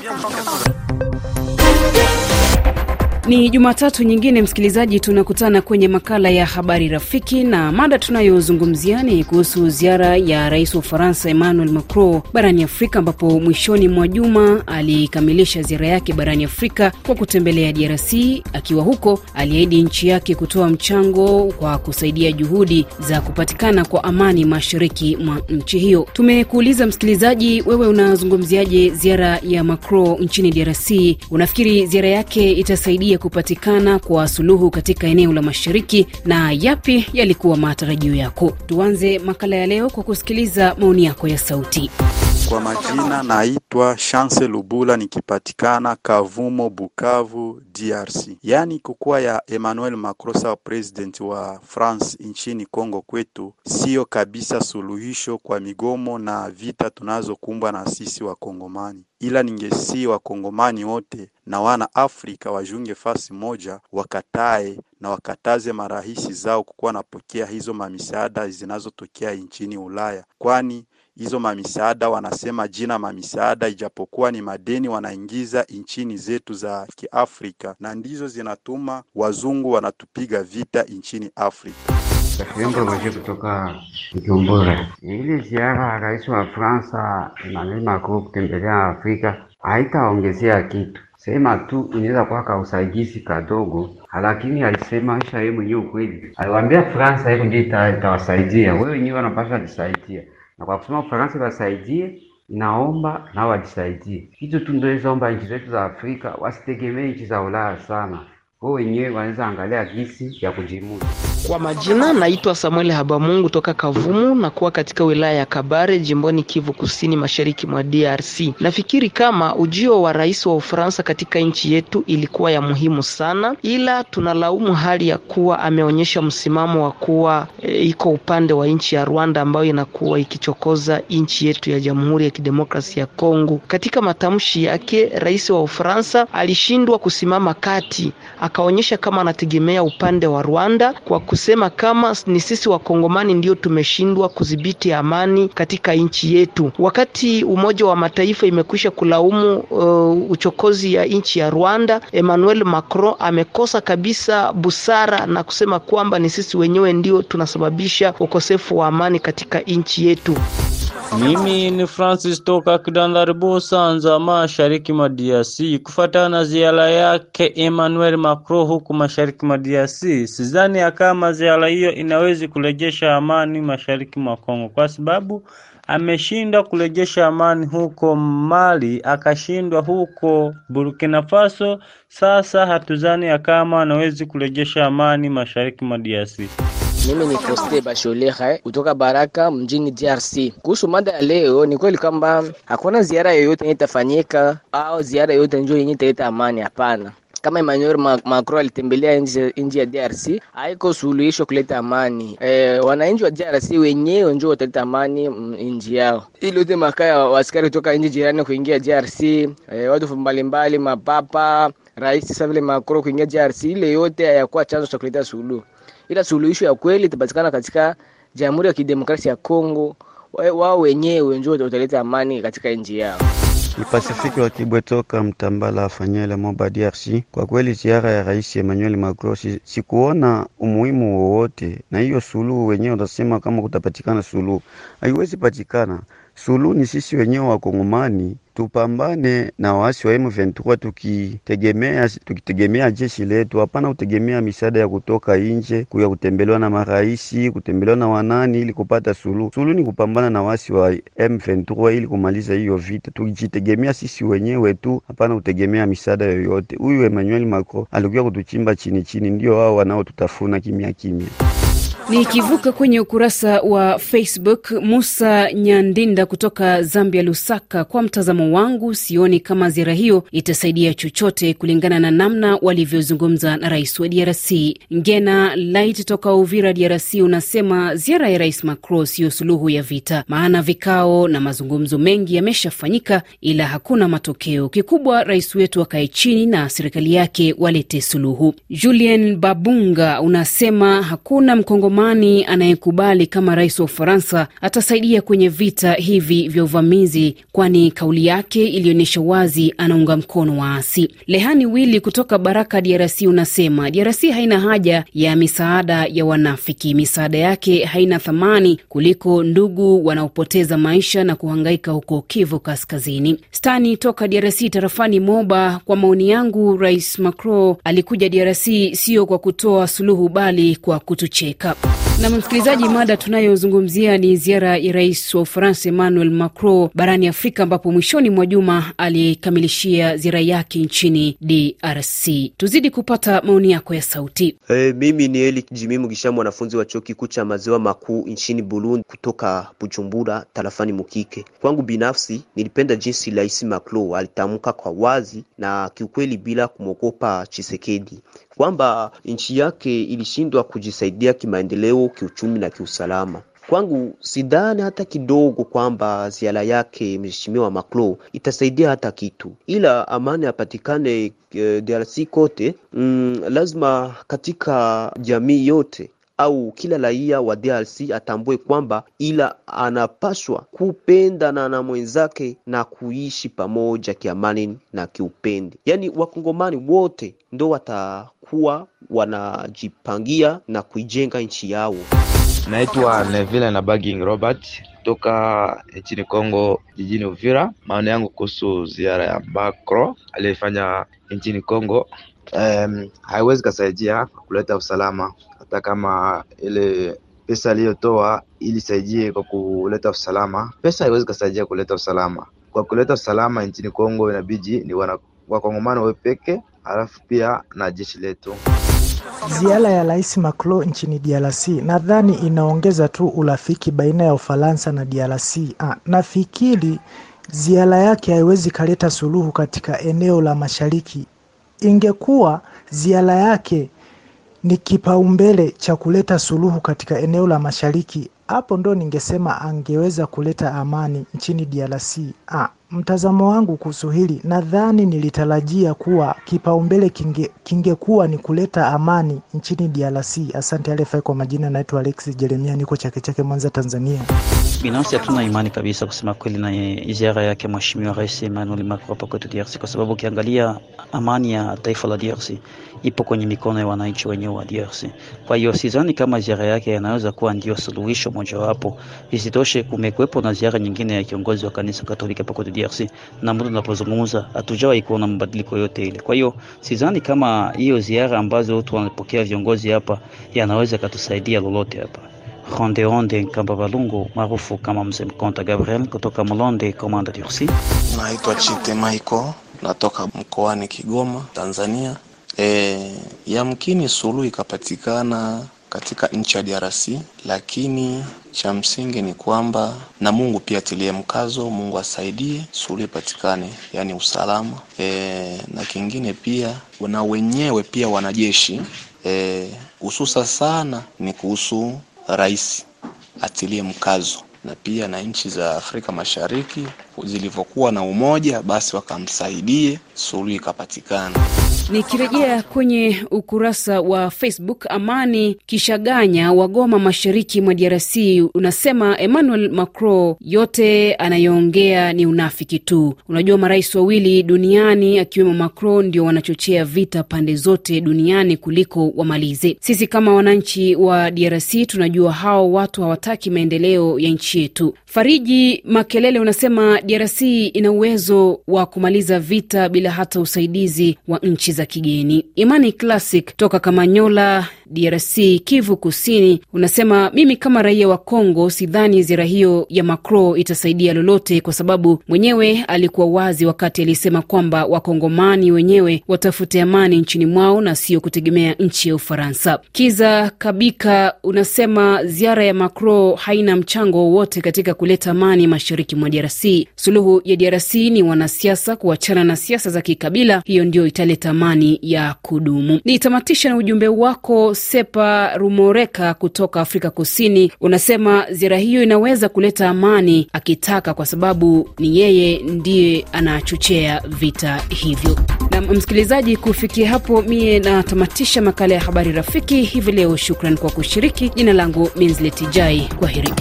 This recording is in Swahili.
你也不放开自 Ni Jumatatu nyingine, msikilizaji, tunakutana kwenye makala ya habari rafiki, na mada tunayozungumzia ni kuhusu ziara ya rais wa Ufaransa Emmanuel Macron barani Afrika, ambapo mwishoni mwa juma alikamilisha ziara yake barani Afrika kwa kutembelea DRC. Akiwa huko, aliahidi nchi yake kutoa mchango kwa kusaidia juhudi za kupatikana kwa amani mashariki mwa nchi hiyo. Tumekuuliza msikilizaji, wewe unazungumziaje ziara ya Macron nchini DRC? Unafikiri ziara yake itasaidia kupatikana kwa suluhu katika eneo la mashariki na yapi yalikuwa matarajio yako? Tuanze makala ya leo kwa kusikiliza maoni yako ya sauti. Kwa majina naitwa Chance Lubula nikipatikana Kavumo, Bukavu, DRC. Yaani kukuwa ya Emmanuel Macron sawa president wa France nchini Kongo kwetu siyo kabisa suluhisho kwa migomo na vita tunazokumbwa na sisi Wakongomani, ila ningesi Wakongomani wote na wana Afrika wajunge fasi moja, wakatae na wakataze marahisi zao kukuwa napokea hizo mamisaada zinazotokea nchini Ulaya, kwani hizo mamisaada wanasema jina mamisaada, ijapokuwa ni madeni wanaingiza nchini zetu za Kiafrika, na ndizo zinatuma wazungu wanatupiga vita nchini Afrika. Roje kutoka Bujumbura. Ili ziara ya rais wa Fransa Emmanuel Macron kutembelea Afrika haitaongezea kitu, sema tu inaweza kuwa kausaidizi kadogo, lakini alisema isha yeye mwenyewe ukweli, aliwaambia Fransa hiyo ndio itawasaidia, wewe wenyewe wanapaswa jisaidia na kwa kusema Ufaransa wasaidie, inaomba nao wajisaidie. Hizo tu ndio nchi zetu za Afrika wasitegemee nchi za Ulaya sana, wao wenyewe wanaweza angalia gisi ya kujimudu. Kwa majina naitwa Samuel Habamungu toka Kavumu na kuwa katika wilaya ya Kabare jimboni Kivu Kusini mashariki mwa DRC. Nafikiri kama ujio wa rais wa Ufaransa katika nchi yetu ilikuwa ya muhimu sana, ila tunalaumu hali ya kuwa ameonyesha msimamo wa kuwa e, iko upande wa nchi ya Rwanda ambayo inakuwa ikichokoza nchi yetu ya Jamhuri ya Kidemokrasia ya Kongo. Katika matamshi yake, rais wa Ufaransa alishindwa kusimama kati, akaonyesha kama anategemea upande wa Rwanda kwa kusema kama ni sisi wakongomani ndio tumeshindwa kudhibiti amani katika nchi yetu, wakati Umoja wa Mataifa imekwisha kulaumu uh, uchokozi ya nchi ya Rwanda. Emmanuel Macron amekosa kabisa busara na kusema kwamba ni sisi wenyewe ndio tunasababisha ukosefu wa amani katika nchi yetu. Mimi ni Francis toka Kidandari Busanza, mashariki mwa DRC. Kufuatana na ziara yake Emmanuel Macron huku mashariki mwa DRC, sidhani kama ziara hiyo inawezi kurejesha amani mashariki mwa Kongo, kwa sababu ameshindwa kurejesha amani huko Mali, akashindwa huko Burkina Faso. Sasa hatuzani ya kama anawezi kurejesha amani mashariki mwa DRC. Mimi ni Foste Basholera kutoka Baraka mjini DRC. Kuhusu mada ya leo, ni kweli kwamba hakuna ziara yoyote yenye itafanyika au ziara yoyote njoo yenye italeta amani. Hapana. Kama Emmanuel Macron alitembelea nchi ya DRC haiko suluhisho kuleta amani. E, wananchi wa DRC wenyewe ndio wataleta amani nchi yao. Ili yote makaya wasikari kutoka nchi jirani kuingia DRC, e, watu mbalimbali, mapapa, rais sasa vile Macron kuingia DRC, ile yote hayakuwa chanzo cha kuleta suluhu ila suluhisho ya kweli itapatikana katika Jamhuri ya Kidemokrasia ya Kongo. Wao wenyewe ndio wataleta amani katika nchi yao. Ni Pasifiki wa Kibwe toka Mtambala Fanyele Moba DRC. Kwa kweli ziara ya Rais Emmanuel Macron sikuona umuhimu wowote, na hiyo suluhu wenyewe utasema kama kutapatikana suluhu, haiwezi patikana. Suluhu ni sisi wenyewe Wakongomani tupambane na waasi wa M23 tukitegemea tukitegemea jeshi letu, hapana kutegemea misaada ya kutoka nje, kuya kutembelewa na maraisi, kutembelewa na wanani ili kupata suluhu. Suluhu ni kupambana na waasi wa M23 ili kumaliza hiyo vita, tukijitegemea sisi wenyewe tu, hapana kutegemea misaada yoyote. Huyu Emmanuel Macron alikuwa kutuchimba chini chini, ndio wao wanaotutafuna kimya kimya. Nikivuka kwenye ukurasa wa Facebook, Musa Nyandinda kutoka Zambia, Lusaka, kwa mtazamo wangu sioni kama ziara hiyo itasaidia chochote kulingana na namna walivyozungumza na rais wa DRC. Ngena Light toka Uvira, DRC, unasema ziara ya rais Macron siyo suluhu ya vita, maana vikao na mazungumzo mengi yameshafanyika, ila hakuna matokeo. Kikubwa rais wetu akae chini na serikali yake walete suluhu. Julien Babunga unasema hakuna mkongomani mkongomani anayekubali kama rais wa Ufaransa atasaidia kwenye vita hivi vya uvamizi, kwani kauli yake ilionyesha wazi anaunga mkono waasi. Lehani Wili kutoka Baraka, DRC, unasema DRC haina haja ya misaada ya wanafiki. Misaada yake haina thamani kuliko ndugu wanaopoteza maisha na kuhangaika huko Kivu Kaskazini. Stani toka DRC tarafani Moba, kwa maoni yangu, Rais Macron alikuja DRC sio kwa kutoa suluhu bali kwa kutucheka. Na msikilizaji, mada tunayozungumzia ni ziara ya rais wa Ufaransa Emmanuel Macron barani Afrika, ambapo mwishoni mwa juma alikamilishia ziara yake nchini DRC. Tuzidi kupata maoni yako ya sauti. Hey, mimi ni Eli Jimi Mugisha, mwanafunzi wa chuo kikuu cha maziwa makuu nchini Burundi, kutoka Bujumbura tarafani Mukike. Kwangu binafsi, nilipenda jinsi rais Macron alitamka kwa wazi na kiukweli bila kumwogopa Chisekedi kwamba nchi yake ilishindwa kujisaidia kimaendeleo, kiuchumi na kiusalama. Kwangu sidhani hata kidogo kwamba ziara yake mheshimiwa Macron itasaidia hata kitu, ila amani apatikane e, DRC kote. Mm, lazima katika jamii yote au kila raia wa DRC atambue kwamba ila anapaswa kupendana na mwenzake na kuishi pamoja kiamani na kiupendi. Yaani wakongomani wote ndo watakuwa wanajipangia na kuijenga nchi yao. Naitwa Neville na Baging Robert kutoka nchini Kongo, jijini Uvira. Maoni yangu kuhusu ziara ya Macron aliyefanya nchini Kongo, um, haiwezi kasaidia kuleta usalama hata kama ile pesa aliyotoa ilisaidie kwa kuleta usalama, pesa haiwezi kasaidia kuleta usalama. Kwa kuleta usalama nchini Kongo inabidi ni wana wakongomano we peke, alafu pia na jeshi letu. Ziara ya Rais Macron nchini DRC nadhani inaongeza tu urafiki baina ya Ufaransa na DRC. Ah, nafikiri ziara yake haiwezi kaleta suluhu katika eneo la mashariki. Ingekuwa ziara yake ni kipaumbele cha kuleta suluhu katika eneo la mashariki, hapo ndo ningesema angeweza kuleta amani nchini DRC. Ah, mtazamo wangu kuhusu hili, nadhani nilitarajia kuwa kipaumbele kinge, kingekuwa ni kuleta amani nchini DRC. Asante RFI. Kwa majina naitwa Alex Jeremia, niko Chake Chake, Mwanza, Tanzania. Binafsi hatuna imani kabisa kusema kweli na ziara yake Mheshimiwa Rais Emmanuel Macron hapa kwetu DRC, kwa sababu ukiangalia amani ya taifa la DRC ipo kwenye mikono ya wananchi wenyewe wa DRC. Kwa hiyo sidhani kama ziara yake yanaweza kuwa ndio suluhisho mojawapo. Isitoshe, kumekuwepo na ziara nyingine ya kiongozi wa kanisa Katoliki hapa kwetu DRC, na muda tunapozungumza hatujawahi kuona mabadiliko yote ile. Kwa hiyo sidhani kama hiyo ziara ambazo watu wanapokea viongozi hapa yanaweza katusaidia lolote hapa. Ronde Ronde Nkamba Balungu maarufu kama Mzee Mkonta Gabriel kutoka Mlonde, Komanda DRC. Naitwa Chite Michael, natoka mkoani Kigoma, Tanzania. E, yamkini suluhu ikapatikana katika nchi ya DRC, lakini cha msingi ni kwamba na Mungu pia atilie mkazo, Mungu asaidie suluhu ipatikane, yaani usalama e, na kingine pia na wenyewe pia wanajeshi hususa e, sana ni kuhusu rais atilie mkazo na pia na nchi za Afrika Mashariki zilivyokuwa na umoja, basi wakamsaidie suluhu ikapatikana. Nikirejea kwenye ukurasa wa Facebook, Amani Kishaganya wa Goma, mashariki mwa DRC, unasema Emmanuel Macron yote anayoongea ni unafiki tu. Unajua, marais wawili duniani akiwemo Macron ndio wanachochea vita pande zote duniani kuliko wamalize. Sisi kama wananchi wa DRC tunajua hao watu hawataki maendeleo ya nchi yetu. Fariji Makelele unasema DRC ina uwezo wa kumaliza vita bila hata usaidizi wa nchi za kigeni. Imani Classic toka Kamanyola, DRC, Kivu Kusini, unasema mimi kama raia wa Kongo sidhani ziara hiyo ya Macron itasaidia lolote, kwa sababu mwenyewe alikuwa wazi wakati alisema kwamba wakongomani wenyewe watafute amani nchini mwao na sio kutegemea nchi ya Ufaransa. Kiza Kabika unasema ziara ya Macron haina mchango wowote katika kuleta amani mashariki mwa DRC. Suluhu ya DRC ni wanasiasa kuachana na siasa za kikabila, hiyo ndio italeta amani ya kudumu. Nitamatisha na ujumbe wako Sepa Rumoreka kutoka Afrika Kusini, unasema ziara hiyo inaweza kuleta amani akitaka, kwa sababu ni yeye ndiye anachochea vita hivyo. Na msikilizaji, kufikia hapo mie natamatisha makala ya habari rafiki hivi leo. Shukran kwa kushiriki. Jina langu Minzletijai, kwa heri.